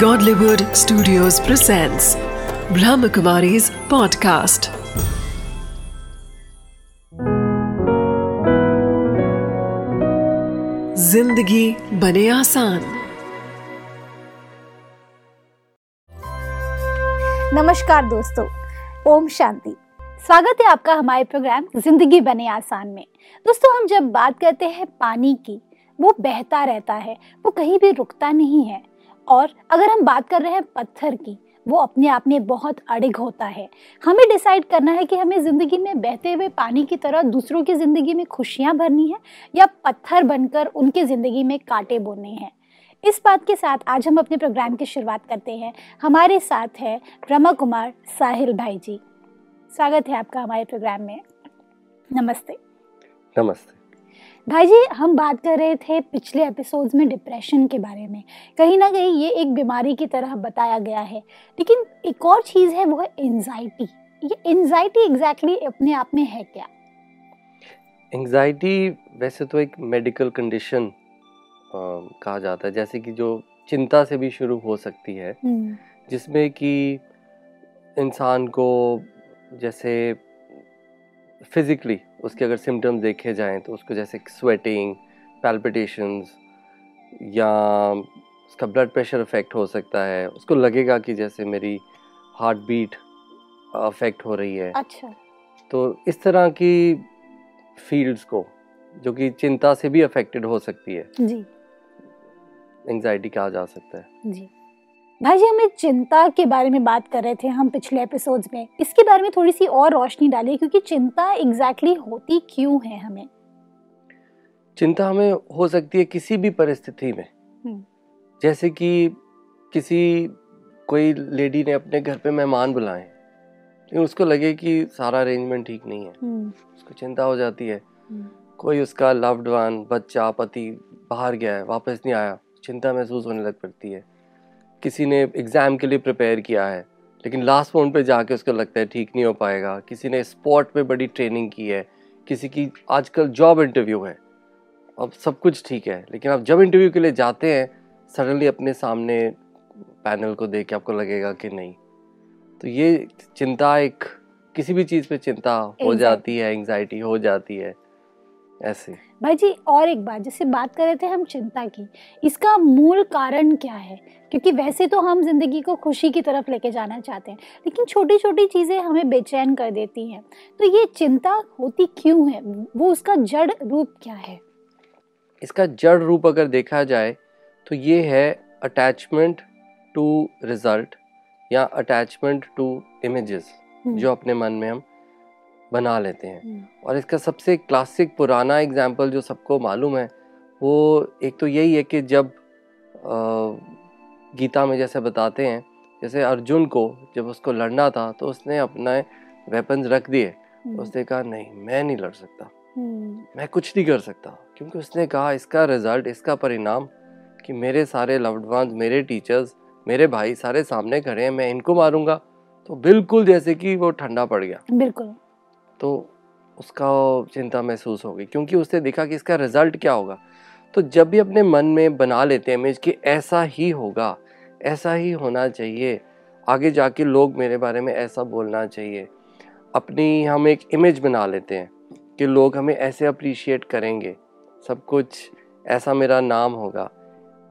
Godlywood Studios presents Brahmakumari's podcast. ज़िंदगी बने आसान। नमस्कार दोस्तों, ओम शांति। स्वागत है आपका हमारे प्रोग्राम ज़िंदगी बने आसान में। दोस्तों, हम जब बात करते हैं पानी की, वो बहता रहता है, वो कहीं भी रुकता नहीं है। और अगर हम बात कर रहे हैं पत्थर की, वो अपने आप में बहुत अड़िग होता है। हमें डिसाइड करना है कि हमें ज़िंदगी में बहते हुए पानी की तरह दूसरों की ज़िंदगी में खुशियाँ भरनी है या पत्थर बनकर उनकी ज़िंदगी में कांटे बोने हैं। इस बात के साथ आज हम अपने प्रोग्राम की शुरुआत करते हैं। हमारे साथ है ब्रह्मा कुमार साहिल भाई जी। स्वागत है आपका हमारे प्रोग्राम में। नमस्ते। नमस्ते। भाई जी हम बात कर रहे थे पिछले एपिसोड्स में डिप्रेशन के बारे में। कहीं ना कहीं ये एक बीमारी की तरह बताया गया है। लेकिन एक और चीज़ है वो है एनजाइटी ये एनजाइटी एग्जैक्टली exactly अपने आप में है क्या? एंजाइटी वैसे तो एक मेडिकल कंडीशन कहा जाता है। जैसे कि जो चिंता से भी शुरू हो सकती है हम्म, जिसमें कि इंसान को जैसे फिजिकली उसके अगर सिम्टम्स देखे जाएँ तो उसको जैसे स्वेटिंग पैल्पिटेशंस या उसका ब्लड प्रेशर अफेक्ट हो सकता है। उसको लगेगा कि जैसे मेरी हार्ट बीट अफेक्ट हो रही है। अच्छा। तो इस तरह की फील्ड्स को जो कि चिंता से भी अफेक्टेड हो सकती है। जी। एंजाइटी कहा जा सकता है। जी। भाई जी हमें चिंता के बारे में बात कर रहे थे हम पिछले एपिसोड्स में। इसके बारे में थोड़ी सी और रोशनी डालिए क्योंकि चिंता एग्जैक्टली exactly होती क्यों है हमें? चिंता हमें हो सकती है किसी भी परिस्थिति में। हम्म। जैसे कि किसी कोई लेडी ने अपने घर पे मेहमान बुलाए लेकिन उसको लगे कि सारा अरेंजमेंट ठीक नहीं है। हम्म, उसको चिंता हो जाती है। हम्म, कोई उसका लव्ड वन बच्चा पति बाहर गया है वापस नहीं आया चिंता महसूस होने लग पड़ती है। किसी ने एग्ज़ाम के लिए प्रिपेयर किया है लेकिन लास्ट मोमेंट पे जाके उसको लगता है ठीक नहीं हो पाएगा। किसी ने स्पॉट पे बड़ी ट्रेनिंग की है किसी की आजकल जॉब इंटरव्यू है। अब सब कुछ ठीक है लेकिन आप जब इंटरव्यू के लिए जाते हैं सडनली अपने सामने पैनल को देख के आपको लगेगा कि नहीं। तो ये चिंता एक किसी भी चीज़ पे चिंता हो जाती है एंग्जाइटी हो जाती है। ऐसे। भाई जी और एक बात जैसे बात कर रहे थे हम चिंता की इसका मूल कारण क्या है? क्योंकि वैसे तो हम ज़िंदगी को खुशी की तरफ़ लेके जाना चाहते हैं लेकिन छोटी छोटी चीज़ें हमें बेचैन कर देती हैं। तो ये चिंता होती क्यों है? वो उसका जड़ रूप क्या है? इसका जड़ रूप अगर देखा जाए तो ये है अटैचमेंट टू रिज़ल्ट या अटैचमेंट टू इमेजेस जो अपने मन में हम बना लेते हैं। हम्म, और इसका सबसे क्लासिक पुराना एग्ज़ाम्पल जो सबको मालूम है वो एक तो यही है कि जब गीता में जैसे बताते हैं जैसे अर्जुन को जब उसको लड़ना था तो उसने अपने वेपन्स रख दिए। हम्म, उसने कहा नहीं मैं नहीं लड़ सकता। हम्म, मैं कुछ नहीं कर सकता। क्योंकि उसने कहा इसका रिज़ल्ट इसका परिणाम कि मेरे सारे लव्ड वंस मेरे टीचर्स मेरे भाई सारे सामने खड़े हैं मैं इनको मारूँगा। तो बिल्कुल जैसे कि वो ठंडा पड़ गया। बिल्कुल। तो उसका चिंता महसूस होगी क्योंकि उसने देखा कि इसका रिज़ल्ट क्या होगा। तो जब भी अपने मन में बना लेते हैं इमेज कि ऐसा ही होगा ऐसा ही होना चाहिए आगे जाके लोग मेरे बारे में ऐसा बोलना चाहिए अपनी हम एक इमेज बना लेते हैं कि लोग हमें ऐसे अप्रिशिएट करेंगे सब कुछ ऐसा मेरा नाम होगा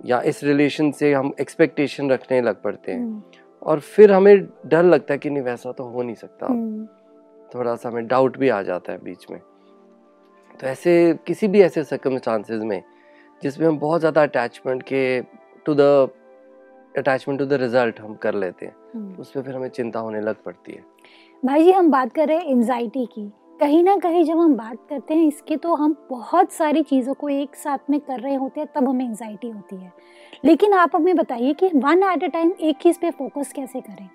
या इस रिलेशन से हम एक्सपेक्टेशन रखने लग पड़ते हैं। हम्म, और फिर हमें डर लगता है कि नहीं वैसा तो हो नहीं सकता। हम्म, थोड़ा सा हमें डाउट भी आ जाता है बीच में। तो ऐसे किसी भी ऐसे सर्कमस्टांसेस में जिसमें हम बहुत ज़्यादा अटैचमेंट के to the attachment to the result हम कर लेते हैं हम्म। उसमें फिर हमें चिंता होने लग पड़ती है। भाई जी हम बात कर रहे हैं एनजाइटी की। कहीं ना कहीं जब हम बात करते हैं इसके तो हम बहुत सारी चीज़ों को एक साथ में कर रहे होते हैं तब हमें एनजाइटी होती है। लेकिन आप हमें बताइए कि वन एट अ टाइम एक चीज़ पे फोकस कैसे करें?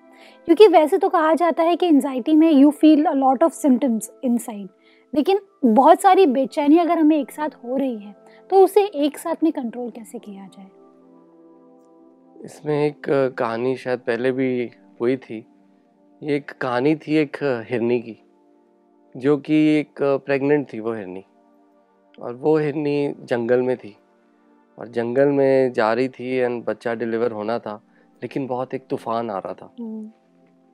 क्योंकि वैसे तो कहा जाता है कि एनजाइटी में you feel a lot of symptoms inside लेकिन बहुत सारी बेचैनी अगर हमें एक साथ हो रही है तो उसे एक साथ में कंट्रोल कैसे किया जाए? इसमें एक कहानी शायद पहले भी हुई थी। ये एक कहानी थी एक हिरनी की, जो कि एक प्रेग्नेंट थी वो हिरनी। और वो हिरनी जंगल में थी। और जंगल में जा रही थी एंड बच्चा डिलीवर होना था। लेकिन बहुत एक तूफ़ान आ रहा था। हम्म,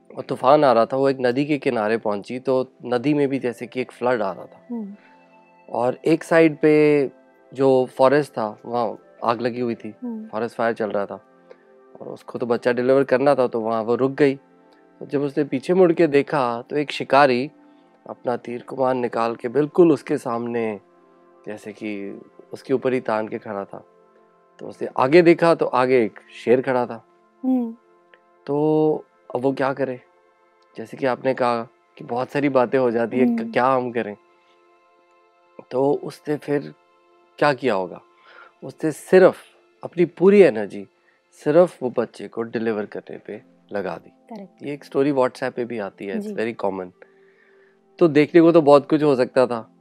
और तूफ़ान आ रहा था वो एक नदी के किनारे पहुँची तो नदी में भी जैसे कि एक फ्लड आ रहा था। हम्म, और एक साइड पे जो फॉरेस्ट था वहाँ आग लगी हुई थी। हम्म, फॉरेस्ट फायर चल रहा था। और उसको तो बच्चा डिलीवर करना था तो वहाँ वो रुक गई। तो जब उसने पीछे मुड़ के देखा तो एक शिकारी अपना तीर कमान निकाल के बिल्कुल उसके सामने जैसे कि उसके ऊपर ही तान के खड़ा था। तो उसने आगे देखा तो आगे एक शेर खड़ा था। हम्म, तो अब वो क्या करे? जैसे कि आपने कहा कि बहुत सारी बातें हो जाती है हम्म। क्या हम करें? तो उसने फिर क्या किया होगा? उसने सिर्फ़ अपनी पूरी एनर्जी सिर्फ़ वो बच्चे को डिलीवर करने पे लगा दी। ये एक स्टोरी व्हाट्सएप पे भी आती है इट्स जी। Very common. तो देखने को तो बहुत कुछ हो सकता था।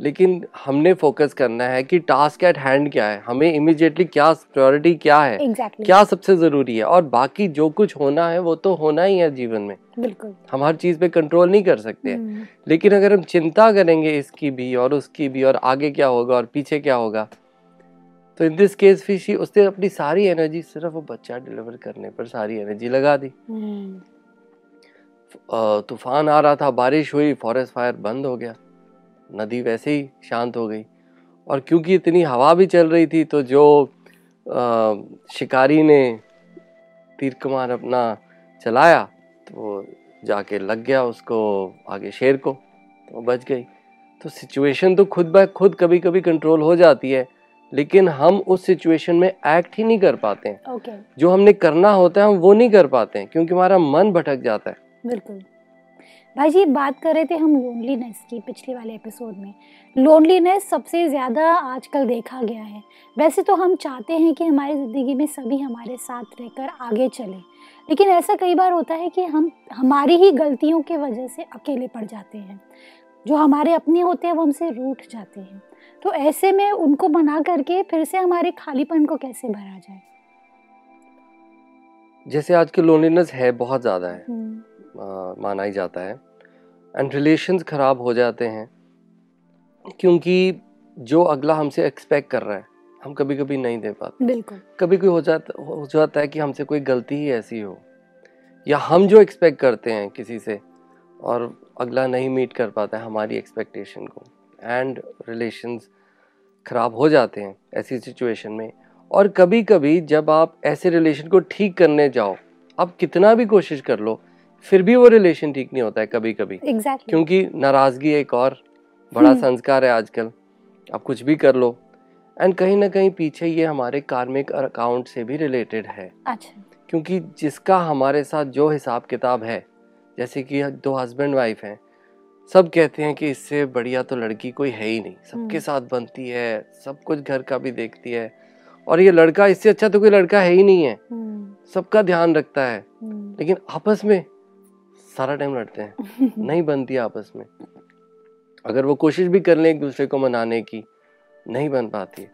लेकिन हमने फोकस करना है कि टास्क एट हैंड क्या है? हमें इमिजिएटली क्या प्रायोरिटी क्या है? एग्जैक्टली क्या सबसे ज़रूरी है? और बाकी जो कुछ होना है वो तो होना ही है जीवन में। बिल्कुल। हम हर चीज़ पे कंट्रोल नहीं कर सकते। हैं हम्म, लेकिन अगर हम चिंता करेंगे इसकी भी और उसकी भी और आगे क्या होगा और पीछे क्या होगा तो इन दिस केस फिशी उसने अपनी सारी एनर्जी सिर्फ़ वो बच्चा डिलीवर करने पर सारी एनर्जी लगा दी। अ, तूफ़ान आ रहा था बारिश हुई फॉरेस्ट फायर बंद हो गया। नदी वैसे ही शांत हो गई। और क्योंकि इतनी हवा भी चल रही थी तो जो अ, शिकारी ने तीर कमान अपना चलाया तो वो जाके लग गया उसको आगे शेर को तो बच गई। तो सिचुएशन तो खुद ब खुद कभी कभी कंट्रोल हो जाती है लेकिन हम उस सिचुएशन में एक्ट ही नहीं कर पाते। हैं ओके। जो हमने करना होता है हम वो नहीं कर पाते हैं क्योंकि हमारा मन भटक जाता है। बिल्कुल। भाई जी बात कर रहे थे हम लोनलीनेस की पिछले वाले एपिसोड में। लोनलीनेस सबसे ज़्यादा आजकल देखा गया है। वैसे तो हम चाहते हैं कि हमारी ज़िंदगी में सभी हमारे साथ रहकर आगे चले। लेकिन ऐसा कई बार होता है कि हम हमारी ही गलतियों की वजह से अकेले पड़ जाते हैं। जो हमारे अपने होते हैं वो हमसे रूठ जाते हैं। तो ऐसे में उनको बना करके फिर से हमारे खालीपन को कैसे भरा जाए? जैसे आज की लोनलीनेस है बहुत ज़्यादा है। हम्म, माना ही जाता है। एंड रिलेशंस ख़राब हो जाते हैं क्योंकि जो अगला हमसे एक्सपेक्ट कर रहा है हम कभी कभी नहीं दे पाते। बिल्कुल। कभी कोई हो जाता हो जाता है कि हमसे कोई गलती ही ऐसी हो या हम जो एक्सपेक्ट करते हैं किसी से और अगला नहीं मीट कर पाता है हमारी एक्सपेक्टेशन को। एंड रिलेशंस ख़राब हो जाते हैं ऐसी सिचुएशन में। और कभी कभी जब आप ऐसे रिलेशन को ठीक करने जाओ आप कितना भी कोशिश कर लो फिर भी वो रिलेशन ठीक नहीं होता है कभी कभी एग्जैक्टली क्योंकि नाराज़गी एक और बड़ा हम्म। संस्कार है आजकल। आप कुछ भी कर लो। एंड कहीं ना कहीं पीछे ये हमारे कार्मिक अकाउंट से भी रिलेटेड है। अच्छा। क्योंकि जिसका हमारे साथ जो हिसाब किताब है जैसे कि दो हस्बैंड वाइफ हैं सब कहते हैं कि इससे बढ़िया तो लड़की कोई है ही नहीं। सबके हम्म। साथ बनती है सब कुछ घर का भी देखती है। और ये लड़का इससे अच्छा तो कोई लड़का है ही नहीं है। हम्म, सबका ध्यान रखता है। लेकिन आपस में सारा टाइम लड़ते हैं। नहीं बनती आपस में। अगर वो कोशिश भी कर लें एक दूसरे को मनाने की नहीं बन पाती।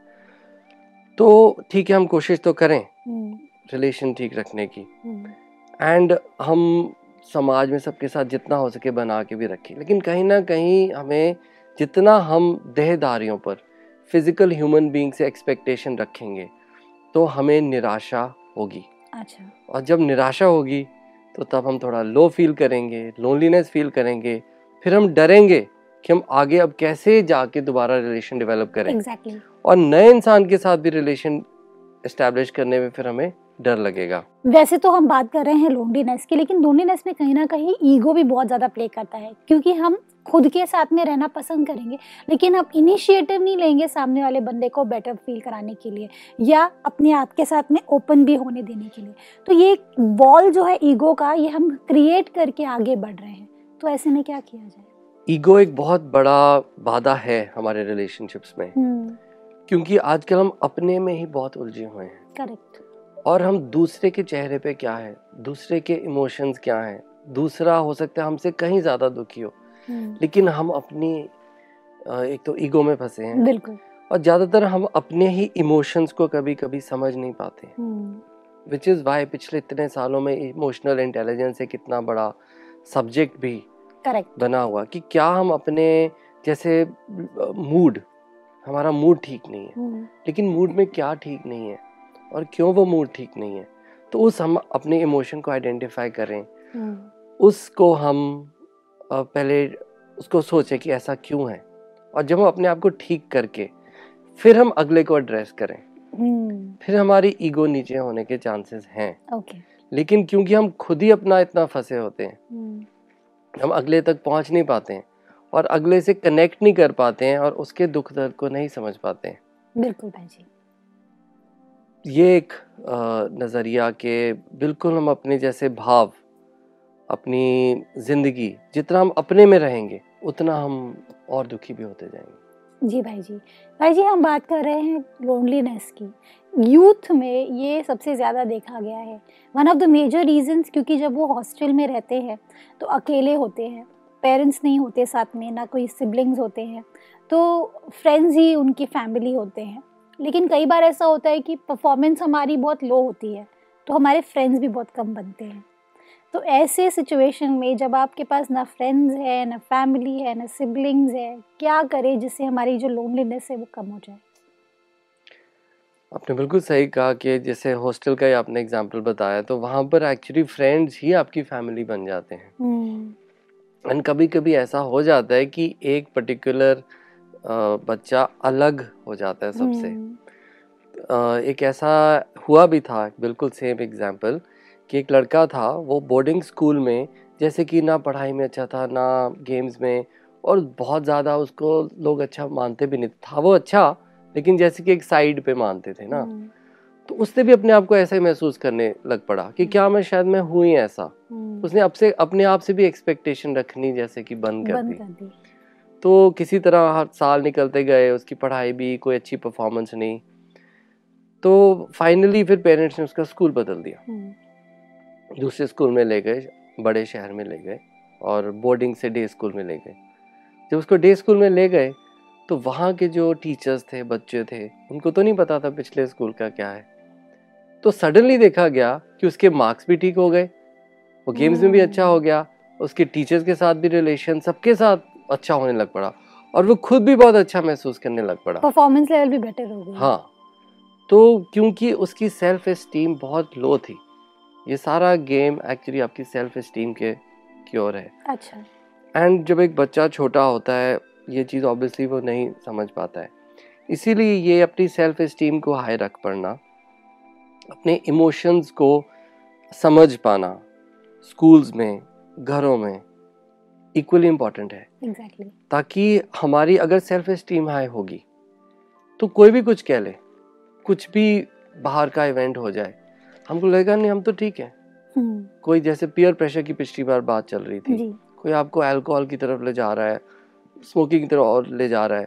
तो ठीक है हम कोशिश तो करें हम्म, रिलेशन ठीक रखने की। हम्म, एंड हम समाज में सबके साथ जितना हो सके बना के भी रखें। लेकिन कहीं ना कहीं हमें जितना हम देहदारियों पर फ़िज़िकल ह्यूमन बीइंग से एक्सपेक्टेशन रखेंगे तो हमें निराशा होगी। अच्छा। और जब निराशा होगी तो तब हम थोड़ा लो फील करेंगे लोनलीनेस फील करेंगे फिर हम डरेंगे कि हम आगे अब कैसे जाके दोबारा रिलेशन डेवलप करें exactly. और नए इंसान के साथ भी रिलेशन एस्टेब्लिश करने में फिर हमें डर लगेगा वैसे तो हम बात कर रहे हैं लोनलीनेस की लेकिन लोनलीनेस में कहीं ना कहीं ईगो भी बहुत ज़्यादा प्ले करता है क्योंकि हम खुद के साथ में रहना पसंद करेंगे लेकिन हम इनिशिएटिव नहीं लेंगे सामने वाले बंदे को बेटर फील कराने के लिए या अपने आप के साथ में ओपन भी होने देने के लिए। तो ये वॉल जो है ईगो का ये हम क्रिएट करके आगे बढ़ रहे हैं। तो ऐसे में क्या किया जाए? ईगो एक बहुत बड़ा बाधा है हमारे रिलेशनशिप्स में। हम्म। क्योंकि आजकल हम अपने में ही बहुत उलझे हुए हैं। करेक्ट और हम दूसरे के चेहरे पे क्या है? दूसरे के इमोशंस क्या हैं? दूसरा हो सकता है हमसे कहीं ज़्यादा दुखी हो। लेकिन हम अपनी एक तो ईगो में फंसे हैं। बिल्कुल। और ज़्यादातर हम अपने ही इमोशंस को कभी कभी समझ नहीं पाते। हम्म। विच इज़ वाई पिछले इतने सालों में इमोशनल इंटेलिजेंस एक इतना बड़ा सब्जेक्ट भी करेक्ट बना हुआ कि क्या हम अपने जैसे मूड हमारा मूड ठीक नहीं है। हम्म। लेकिन मूड में क्या ठीक नहीं है? और क्यों वो मूड ठीक नहीं है? तो उस हम अपने इमोशन को आइडेंटिफाई करें। हम्म, उसको हम पहले उसको सोचें कि ऐसा क्यों है? और जब हम अपने आप को ठीक करके फिर हम अगले को एड्रेस करें। हम्म, फिर हमारी ईगो नीचे होने के चांसेस हैं। ओके लेकिन क्योंकि हम खुद ही अपना इतना फंसे होते हैं हम्म, हम अगले तक पहुँच नहीं पाते हैं और अगले से कनेक्ट नहीं कर पाते हैं और उसके दुख दर्द को नहीं समझ पाते हैं। बिल्कुल भाई ये एक नज़रिया के बिल्कुल हम अपने जैसे भाव अपनी ज़िंदगी जितना हम अपने में रहेंगे, उतना हम और दुखी भी होते जाएँगे। जी भाई जी। भाई जी, हम बात कर रहे हैं लोनलीनेस की। यूथ में ये सबसे ज़्यादा देखा गया है। One of the major reasons क्योंकि जब वो हॉस्टल में रहते हैं तो अकेले होते हैं। पेरेंट्स नहीं होते साथ में, ना कोई सिबलिंग्स होते हैं। तो फ्रेंड्स ही उनकी फैमिली होते हैं। लेकिन कई बार ऐसा होता है कि परफॉर्मेंस हमारी बहुत लो होती है तो हमारे फ्रेंड्स भी बहुत कम बनते हैं। तो ऐसे सिचुएशन में जब आपके पास ना फ्रेंड्स है ना फैमिली है ना सिबलिंग्स है क्या करें जिससे हमारी जो लोनलीनेस है वो कम हो जाए? आपने बिल्कुल सही कहा कि जैसे हॉस्टल का ही आपने एग्जांपल बताया तो वहाँ पर एक्चुअली फ्रेंड्स ही आपकी फैमिली बन जाते हैं। हम्म, एंड कभी कभी ऐसा हो जाता है कि एक पर्टिकुलर बच्चा अलग हो जाता है सबसे। हम्म, एक ऐसा हुआ भी था बिल्कुल सेम एग्ज़ाम्पल कि एक लड़का था वो बोर्डिंग स्कूल में जैसे कि ना पढ़ाई में अच्छा था ना गेम्स में और बहुत ज़्यादा उसको लोग अच्छा मानते भी नहीं था। वो अच्छा लेकिन जैसे कि एक साइड पे मानते थे ना। हम्म, तो उसने भी अपने आप को ऐसे महसूस करने लग पड़ा कि क्या मैं शायद मैं हूँ ही ऐसा। हम्म, उसने अब से अपने आप से भी एक्सपेक्टेशन रखनी जैसे कि बंद कर बंद दी। दी। तो किसी तरह हर साल निकलते गए उसकी पढ़ाई भी कोई अच्छी परफॉर्मेंस नहीं। तो फाइनली फिर पेरेंट्स ने उसका स्कूल बदल दिया। हम्म, दूसरे स्कूल में ले गए बड़े शहर में ले गए और बोर्डिंग से डे स्कूल में ले गए। जब उसको डे स्कूल में ले गए तो वहाँ के जो टीचर्स थे बच्चे थे उनको तो नहीं पता था पिछले स्कूल का क्या है। तो सडनली देखा गया कि उसके मार्क्स भी ठीक हो गए वो गेम्स में भी अच्छा हो गया उसके टीचर्स के साथ भी रिलेशन सबके साथ अच्छा होने लग पड़ा और वो खुद भी बहुत अच्छा महसूस करने लग पड़ा। परफॉर्मेंस लेवल भी बेटर हो गई। हाँ तो क्योंकि उसकी सेल्फ एस्टीम बहुत लो थी ये सारा गेम एक्चुअली आपकी सेल्फ एस्टीम के की ओर है। अच्छा। एंड जब एक बच्चा छोटा होता है ये चीज़ ऑब्वियसली वो नहीं समझ पाता है। इसीलिए ये अपनी सेल्फ एस्टीम को हाई रख पड़ना अपने इमोशंस को समझ पाना स्कूल्स में घरों में इक्वली इंपॉर्टेंट है। एग्जैक्टली ताकि हमारी अगर सेल्फ एस्टीम हाई होगी तो कोई भी कुछ कह ले कुछ भी बाहर का इवेंट हो जाए हमको लगेगा नहीं हम तो ठीक है। हम्म, कोई जैसे पीयर प्रेशर की पिछली बार बात चल रही थी। कोई आपको अल्कोहल की तरफ़ ले जा रहा है स्मोकिंग की तरफ़ और ले जा रहा है।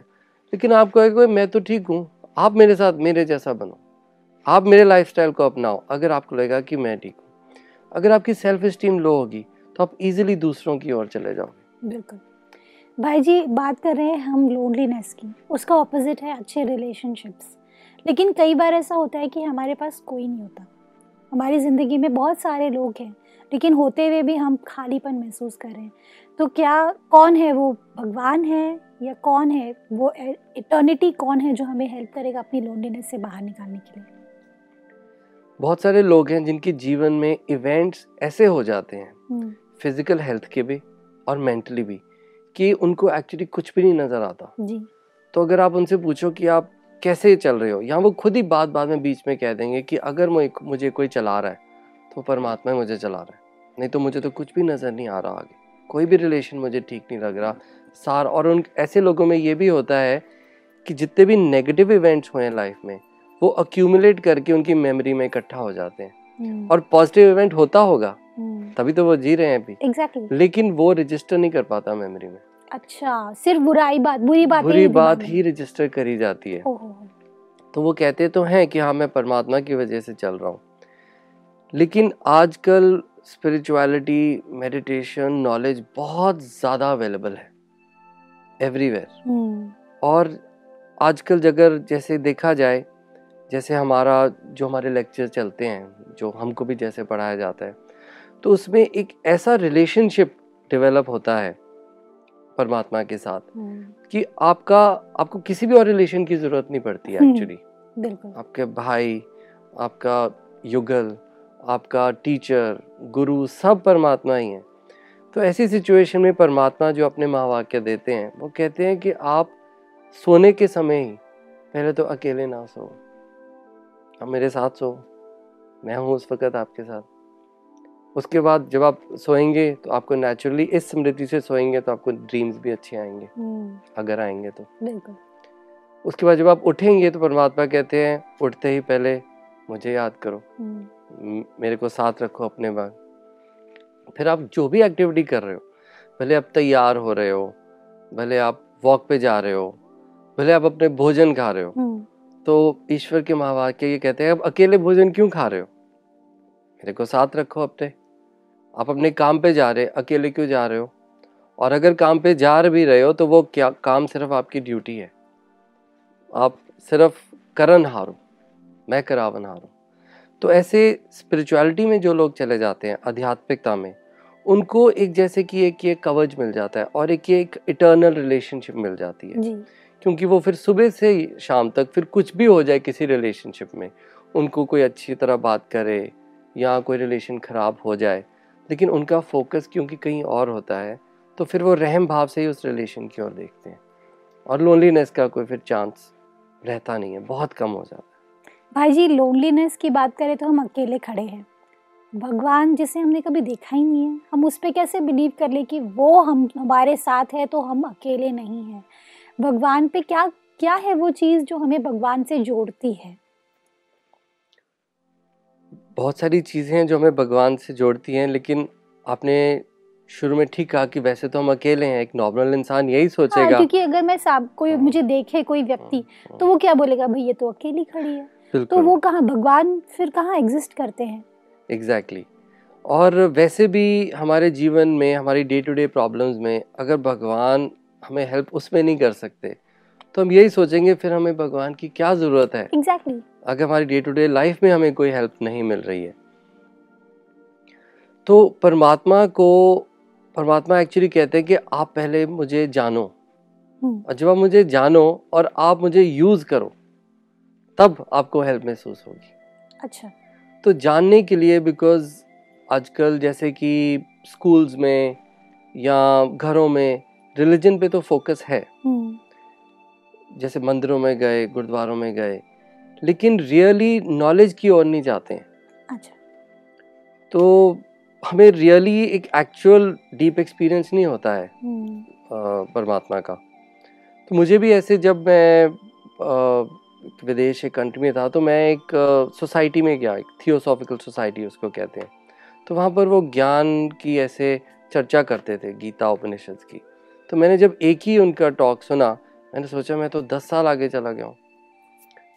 लेकिन आप कहेगा मैं तो ठीक हूँ। आप मेरे साथ मेरे जैसा बनो। आप मेरे लाइफस्टाइल को अपनाओ। अगर आपको लगेगा कि मैं ठीक हूँ। अगर आपकी सेल्फ स्टीम लो होगी तो आप इजीली दूसरों की ओर चले जाओगे। बिल्कुल। भाई जी बात कर रहे हैं हम लोनलीनेस की। उसका ऑपोजिट है अच्छे रिलेशनशिप्स लेकिन कई बार ऐसा होता है कि हमारे पास कोई नहीं होता। हमारी ज़िंदगी में बहुत सारे लोग हैं लेकिन होते हुए भी हम खालीपन महसूस कर रहे हैं। तो क्या कौन है वो भगवान है या कौन है वो इटर्निटी कौन है जो हमें हेल्प करेगा अपनी लोनलीनेस से बाहर निकालने के लिए? बहुत सारे लोग हैं जिनके जीवन में इवेंट्स ऐसे हो जाते हैं हम्म, फ़िज़िकल हेल्थ के भी और मेंटली भी कि उनको एक्चुअली कुछ भी नहीं नज़र आता। जी। तो अगर आप उनसे पूछो कि आप कैसे चल रहे हो? या वो खुद ही बात बात में बीच में कह देंगे कि अगर मुझे मुझे कोई चला रहा है तो परमात्मा मुझे चला रहा है। नहीं तो मुझे तो कुछ भी नज़र नहीं आ रहा आगे। कोई भी रिलेशन मुझे ठीक नहीं लग रहा। सार और उन ऐसे लोगों में ये भी होता है कि जितने भी नेगेटिव इवेंट्स हुए हैं लाइफ में वो अक्यूमुलेट करके उनकी मेमोरी में इकट्ठा हो जाते हैं। हम्म, और पॉजिटिव इवेंट होता होगा हम्म, तभी तो वो जी रहे हैं अभी। एग्जैक्टली लेकिन वो रजिस्टर नहीं कर पाता मेमोरी में। अच्छा सिर्फ़ बुराई बात बुरी बात बुरी बात ही रजिस्टर करी जाती है। तो वो कहते तो हैं कि हाँ मैं परमात्मा की वजह से चल रहा हूँ। लेकिन आजकल स्पिरिचुअलिटी मेडिटेशन नॉलेज बहुत ज़्यादा अवेलेबल है। एवरीवेयर हम्म, और आजकल अगर जैसे देखा जाए जैसे हमारा जो हमारे लेक्चर चलते हैं जो हमको भी जैसे पढ़ाया जाता है तो उसमें एक ऐसा रिलेशनशिप डेवलप होता है परमात्मा के साथ हम्म, कि आपका आपको किसी भी और रिलेशन की ज़रूरत नहीं पड़ती हम्म। एक्चुअली आपके भाई आपका युगल आपका टीचर गुरु सब परमात्मा ही हैं। तो ऐसी सिचुएशन में परमात्मा जो अपने महावाक्य देते हैं वो कहते हैं कि आप सोने के समय ही पहले तो अकेले ना सो। आप मेरे साथ सो। मैं हूँ उस वक़्त आपके साथ। उसके बाद जब आप सोएँगे तो आपको नेचुरली इस स्मृति से सोएँगे तो आपको ड्रीम्स भी अच्छे आएँगे। हम्म, अगर आएँगे तो। बिल्कुल। उसके बाद जब आप उठेंगे तो परमात्मा कहते हैं उठते ही पहले मुझे याद करो। हम्म, मेरे को साथ रखो अपने बाग। फिर आप जो भी एक्टिविटी कर रहे हो भले आप तैयार हो रहे हो भले आप वॉक पे जा रहे हो भले आप अपने भोजन खा रहे हो हम्म, तो ईश्वर के महावाक्य ये कहते हैं अब अकेले भोजन क्यों खा रहे हो? मेरे को साथ रखो अपने। आप अपने काम पे जा रहे अकेले क्यों जा रहे हो? और अगर काम पे जा भी रहे हो तो वो क्या काम सिर्फ़ आपकी ड्यूटी है। आप सिर्फ़ करन हारो मैं करावन हारो। तो ऐसे स्पिरिचुअलिटी में जो लोग चले जाते हैं आध्यात्मिकता में उनको एक जैसे कि एक ये कवच मिल जाता है और एक ये एक इटर्नल रिलेशनशिप मिल जाती है। जी। क्योंकि वो फिर सुबह से शाम तक फिर कुछ भी हो जाए किसी रिलेशनशिप में उनको कोई अच्छी तरह बात करे या कोई रिलेशन ख़राब हो जाए लेकिन उनका फोकस क्योंकि कहीं और होता है तो फिर वो रहम भाव से ही उस रिलेशन की ओर देखते हैं। और लोनलीनेस का कोई फिर चांस रहता नहीं है, बहुत कम हो जाता है। भाई जी लोनलीनेस की बात करें तो हम अकेले खड़े हैं। भगवान जिसे हमने कभी देखा ही नहीं है, हम उस पर कैसे बिलीव कर ले कि वो हम, हमारे साथ है तो हम अकेले नहीं हैं? भगवान पे क्या क्या है वो चीज़ जो हमें भगवान से जोड़ती है? बहुत सारी चीज़ें हैं जो हमें भगवान से जोड़ती हैं लेकिन आपने शुरू में ठीक कहा कि वैसे तो हम अकेले हैं एक नॉर्मल इंसान यही हाँ, सोचेगा। क्योंकि अगर मैं साब कोई हाँ। मुझे देखे कोई व्यक्ति तो वो क्या बोलेगा भाई ये तो अकेली खड़ी है। तो वो कहाँ भगवान फिर कहाँ एग्जिस्ट करते हैं? Exactly exactly. और वैसे भी हमारे जीवन में हमारी डे टू डे प्रॉब्लम्स में अगर भगवान हमें हेल्प उसमें नहीं कर सकते तो हम यही सोचेंगे फिर हमें भगवान की क्या ज़रूरत है? एग्जैक्टली अगर हमारी डे टू डे लाइफ में हमें कोई हेल्प नहीं मिल रही है। तो परमात्मा को परमात्मा एक्चुअली कहते हैं कि आप पहले मुझे जानो। हम्म, और जब आप मुझे जानो और आप मुझे यूज़ करो तब आपको हेल्प महसूस होगी। अच्छा। तो जानने के लिए बिकॉज़ आजकल जैसे कि स्कूल्स में या घरों में रिलीजन पे तो फोकस है। हम्म, जैसे मंदिरों में गए गुरुद्वारों में गए लेकिन रियली नॉलेज की ओर नहीं जाते हैं। अच्छा। तो हमें रियली एक एक्चुअल डीप एक्सपीरियंस नहीं होता है हम्म, परमात्मा का। तो मुझे भी ऐसे जब मैं एक विदेश एक कंट्री में था तो मैं एक सोसाइटी में गया एक थियोसॉफिकल सोसाइटी उसको कहते हैं। तो वहाँ पर वो ज्ञान की ऐसे चर्चा करते थे गीता उपनिषद की। तो मैंने जब एक ही उनका टॉक सुना मैंने सोचा मैं तो दस साल आगे चला गया हूँ।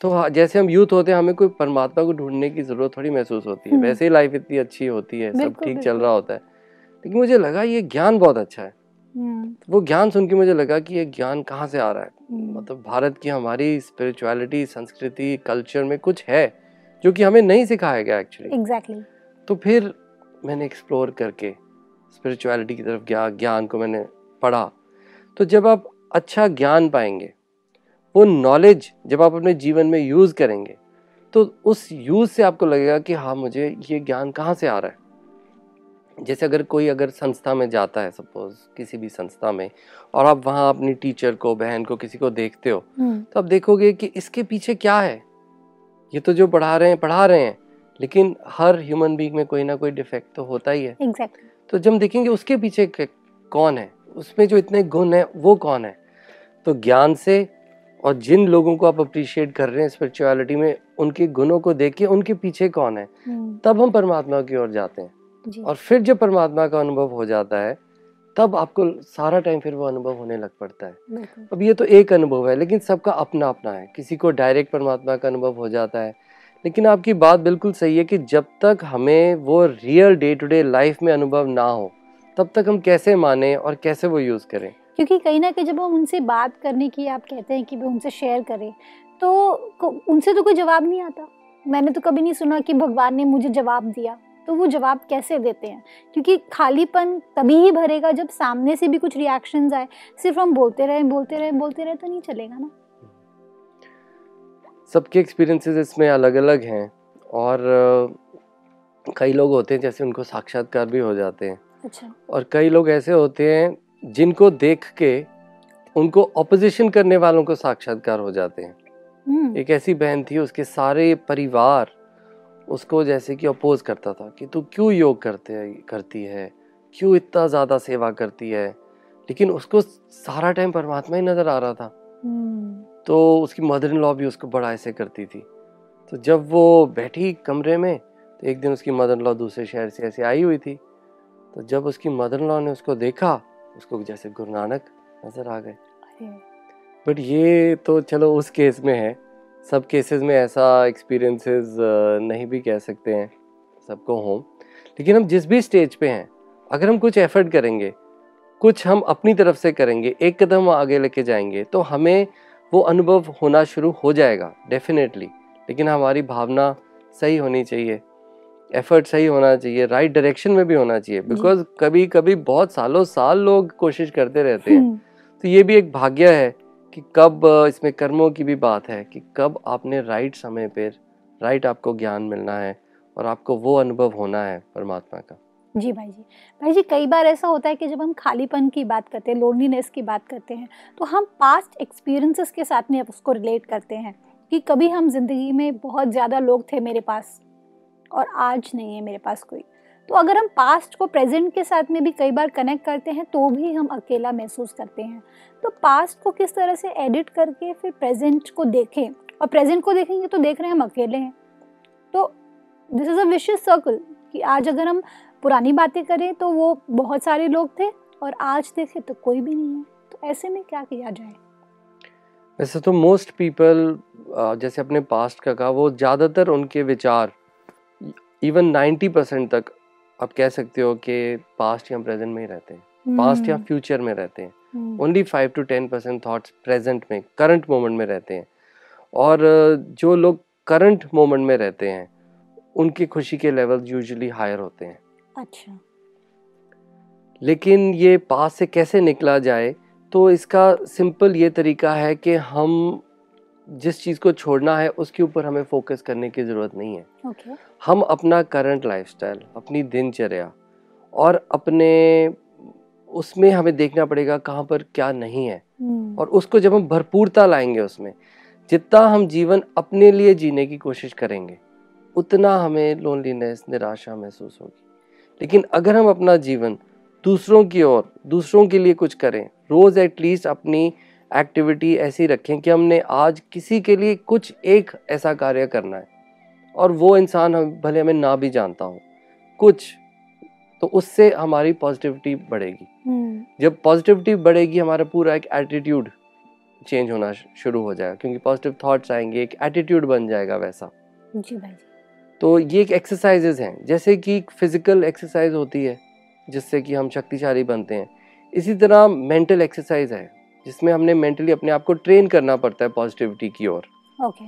तो हाँ, जैसे हम यूथ होते हैं हमें कोई परमात्मा को ढूँढने की ज़रूरत थोड़ी महसूस होती है। हम्म। वैसे ही लाइफ इतनी अच्छी होती है सब ठीक चल रहा होता है। लेकिन मुझे लगा ये ज्ञान बहुत अच्छा है। हम्म, वो ज्ञान सुन के मुझे लगा कि ये ज्ञान कहाँ से आ रहा है? हम्म, मतलब भारत की हमारी स्पिरिचुअलिटी संस्कृति कल्चर में कुछ है जो कि हमें नहीं सिखाया गया एक्चुअली एग्जैक्टली तो फिर मैंने एक्सप्लोर करके स्पिरिचुअलिटी की तरफ़ गया ज्ञान को मैंने पढ़ा। तो जब आप अच्छा ज्ञान पाएँगे वो नॉलेज जब आप अपने जीवन में यूज़ करेंगे तो उस यूज़ से आपको लगेगा कि हाँ मुझे ये ज्ञान कहाँ से आ रहा है? जैसे अगर कोई अगर संस्था में जाता है सपोज़ किसी भी संस्था में और आप वहाँ अपनी टीचर को बहन को किसी को देखते हो हम्म, तो आप देखोगे कि इसके पीछे क्या है? ये तो जो पढ़ा रहे हैं पढ़ा रहे हैं लेकिन हर ह्यूमन बीइंग में कोई ना कोई डिफेक्ट तो होता ही है। एग्जैक्टली तो जब देखेंगे उसके पीछे कौन है उसमें जो इतने गुण है वो कौन है? तो ज्ञान से और जिन लोगों को आप अप्रिशिएट कर रहे हैं स्पिरिचुअलिटी में उनके गुणों को देख के उनके पीछे कौन है? हम्म, तब हम परमात्मा की ओर जाते हैं। और फिर जब परमात्मा का अनुभव हो जाता है तब आपको सारा टाइम फिर वो अनुभव होने लग पड़ता है। अब ये तो एक अनुभव है लेकिन सबका अपना अपना है। किसी को डायरेक्ट परमात्मा का अनुभव हो जाता है। लेकिन आपकी बात बिल्कुल सही है कि जब तक हमें वो real day to day life में अनुभव ना हो तब तक हम कैसे माने और कैसे वो यूज़ करें? क्योंकि कहीं ना कहीं जब हम उनसे बात करने की आप कहते हैं कि वो उनसे शेयर करें तो उनसे तो कोई जवाब नहीं आता। मैंने तो कभी नहीं सुना कि भगवान ने मुझे जवाब दिया तो वो जवाब कैसे देते हैं? क्योंकि खालीपन तभी ही भरेगा जब सामने से भी कुछ रिएक्शंस आए। सिर्फ़ हम बोलते रहे बोलते रहे बोलते रहे तो नहीं चलेगा ना। सबके एक्सपीरियंसेस इसमें अलग अलग हैं और कई लोग होते हैं जैसे उनको साक्षात्कार भी हो जाते हैं। अच्छा। और कई लोग ऐसे होते हैं जिनको देख के उनको ऑपोजिशन करने वालों को साक्षात्कार हो जाते हैं। हम्म। एक ऐसी बहन थी उसके सारे परिवार उसको जैसे कि अपोज करता था कि तू क्यों योग करते करती है? क्यों इतना ज़्यादा सेवा करती है? लेकिन उसको सारा टाइम परमात्मा ही नज़र आ रहा था। हम्म। तो उसकी मदर इन लॉ भी उसको बड़ा ऐसे करती थी। तो जब वो बैठी कमरे में तो एक दिन उसकी मदर इन लॉ दूसरे शहर से ऐसे आई हुई थी। तो जब उसकी मदर इन लॉ ने उसको देखा उसको जैसे गुरु नानक नज़र आ गए। बट ये तो चलो उस केस में है। सब केसेस में ऐसा एक्सपीरियंसेस नहीं भी कह सकते हैं। सबको हो। लेकिन हम जिस भी स्टेज पे हैं अगर हम कुछ एफर्ट करेंगे कुछ हम अपनी तरफ़ से करेंगे एक कदम आगे लेके जाएँगे तो हमें वो अनुभव होना शुरू हो जाएगा डेफिनेटली लेकिन हमारी भावना सही होनी चाहिए। एफर्ट सही होना चाहिए राइट डायरेक्शन में भी होना चाहिए। बिकॉज़ कभी कभी बहुत सालों साल लोग कोशिश करते रहते हैं। हम्म, तो ये भी एक भाग्य है कि कब इसमें कर्मों की भी बात है कि कब आपने राइट समय पे राइट आपको ज्ञान मिलना है और आपको वो अनुभव होना है परमात्मा का। जी भाई जी। भाई जी कई बार ऐसा होता है कि जब हम खालीपन की बात करते हैं लोनलीनेस की बात करते हैं तो हम पास्ट एक्सपीरियंसेस के साथ में उसको रिलेट करते हैं कि कभी हम ज़िंदगी में बहुत ज़्यादा लोग थे मेरे पास और आज नहीं है मेरे पास कोई। तो अगर हम पास्ट को प्रेजेंट के साथ में भी कई बार कनेक्ट करते हैं तो भी हम अकेला महसूस करते हैं। तो पास्ट को किस तरह से एडिट करके फिर प्रेजेंट को देखें? और प्रेजेंट को देखेंगे तो देख रहे हैं हम अकेले हैं। तो this is a vicious circle कि आज अगर हम पुरानी बातें करें तो वो बहुत सारे लोग थे और आज देखें तो कोई भी नहीं है। तो ऐसे में क्या किया जाए? वैसे तो मोस्ट पीपल जैसे अपने पास्ट का कहा, वो ज़्यादातर उनके विचार इवन 90 परसेंट तक आप कह सकते हो कि पास्ट या प्रेजेंट में ही रहते हैं। पास्ट या फ्यूचर में रहते हैं। Only five to ten percent thoughts present में करंट मोमेंट में रहते हैं। और जो लोग करंट मोमेंट में रहते हैं उनकी खुशी के लेवल यूजुअली हायर होते हैं। अच्छा। लेकिन ये पास से कैसे निकला जाए तो इसका सिंपल ये तरीका है कि हम जिस चीज़ को छोड़ना है उसके ऊपर हमें फोकस करने की ज़रूरत नहीं है। ओके हम अपना करंट लाइफस्टाइल अपनी दिनचर्या और अपने उसमें हमें देखना पड़ेगा कहाँ पर क्या नहीं है। हम्म, और उसको जब हम भरपूरता लाएँगे उसमें जितना हम जीवन अपने लिए जीने की कोशिश करेंगे उतना हमें लोनलीनेस निराशा महसूस होगी। लेकिन अगर हम अपना जीवन दूसरों की ओर दूसरों के लिए कुछ करें रोज़ एटलीस्ट अपनी एक्टिविटी ऐसी रखें कि हमने आज किसी के लिए कुछ एक ऐसा कार्य करना है। और वो इंसान हम भले हमें ना भी जानता हो कुछ तो उससे हमारी पॉजिटिविटी बढ़ेगी। हम्म, जब पॉजिटिविटी बढ़ेगी हमारा पूरा एक एटीट्यूड चेंज होना शुरू हो जाएगा क्योंकि पॉजिटिव थॉट्स आएँगे एक एटीट्यूड बन जाएगा वैसा। जी भाई तो ये एक एक्सरसाइजेज हैं जैसे कि फ़िज़िकल एक्सरसाइज होती है जिससे कि हम शक्तिशाली बनते हैं। इसी तरह मेंटल एक्सरसाइज है। जिसमें हमने मेंटली अपने आप को ट्रेन करना पड़ता है पॉजिटिविटी की ओर। ओके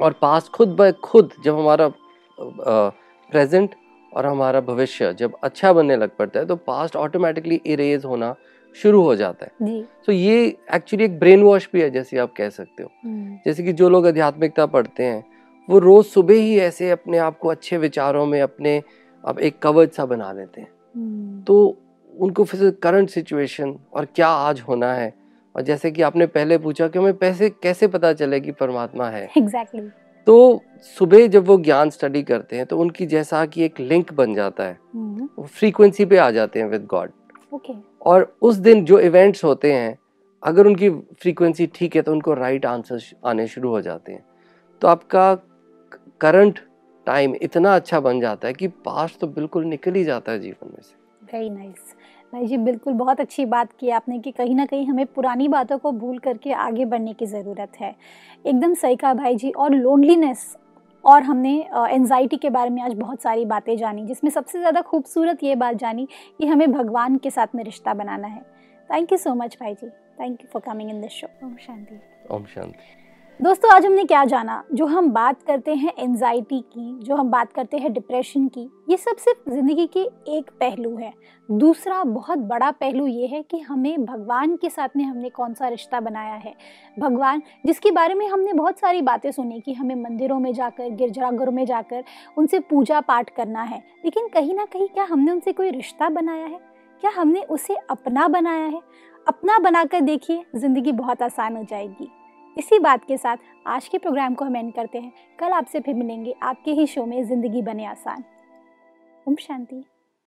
और पास खुद ब खुद जब हमारा प्रेजेंट और हमारा भविष्य जब अच्छा बनने लग पड़ता है तो पास्ट ऑटोमेटिकली इरेज होना शुरू हो जाता है। तो ये एक्चुअली एक ब्रेन वॉश भी है जैसे आप कह सकते हो। हम्म, जैसे कि जो लोग आध्यात्मिकता पढ़ते हैं वो रोज सुबह ही ऐसे अपने आप को अच्छे विचारों में अपने अब एक कवच सा बना लेते हैं। हम्म, तो उनको फिर करंट सिचुएशन और क्या आज होना है और जैसे कि आपने पहले पूछा कि हमें पैसे कैसे पता चले कि परमात्मा है? Exactly exactly. तो सुबह जब वो ज्ञान स्टडी करते हैं तो उनकी जैसा कि एक लिंक बन जाता है। हम्म, वो फ्रीक्वेंसी पे आ जाते हैं विद गॉड ओके और उस दिन जो इवेंट्स होते हैं अगर उनकी फ्रीक्वेंसी ठीक है तो उनको राइट आंसर आने शुरू हो जाते हैं। तो आपका करंट टाइम इतना अच्छा बन जाता है कि पास्ट तो बिल्कुल निकल ही जाता है जीवन में से। वेरी नाइस भाई जी बिल्कुल बहुत अच्छी बात की आपने कि कहीं ना कहीं हमें पुरानी बातों को भूल करके आगे बढ़ने की ज़रूरत है। एकदम सही कहा भाई जी और लोनलीनेस और हमने एनजाइटी के बारे में आज बहुत सारी बातें जानी जिसमें सबसे ज़्यादा खूबसूरत ये बात जानी कि हमें भगवान के साथ में रिश्ता बनाना है। थैंक यू सो मच भाई जी। Thank you for coming in this show Om Shanti. Om Shanti. दोस्तों, आज हमने क्या जाना? जो हम बात करते हैं एनजाइटी की, जो हम बात करते हैं डिप्रेशन की, ये सब सिर्फ़ ज़िंदगी के एक पहलू है। दूसरा बहुत बड़ा पहलू ये है कि हमें भगवान के साथ में हमने कौन सा रिश्ता बनाया है। भगवान, जिसके बारे में हमने बहुत सारी बातें सुनी कि हमें मंदिरों में जाकर, गिरजाघरों में जाकर उनसे पूजा पाठ करना है। लेकिन कहीं ना कहीं क्या हमने उनसे कोई रिश्ता बनाया है? क्या हमने उसे अपना बनाया है? अपना बनाकर देखिए, ज़िंदगी बहुत आसान हो जाएगी। इसी बात के साथ आज के प्रोग्राम को हम एंड करते हैं। कल आपसे फिर मिलेंगे आपके ही शो में ज़िंदगी बने आसान। ओम शांति।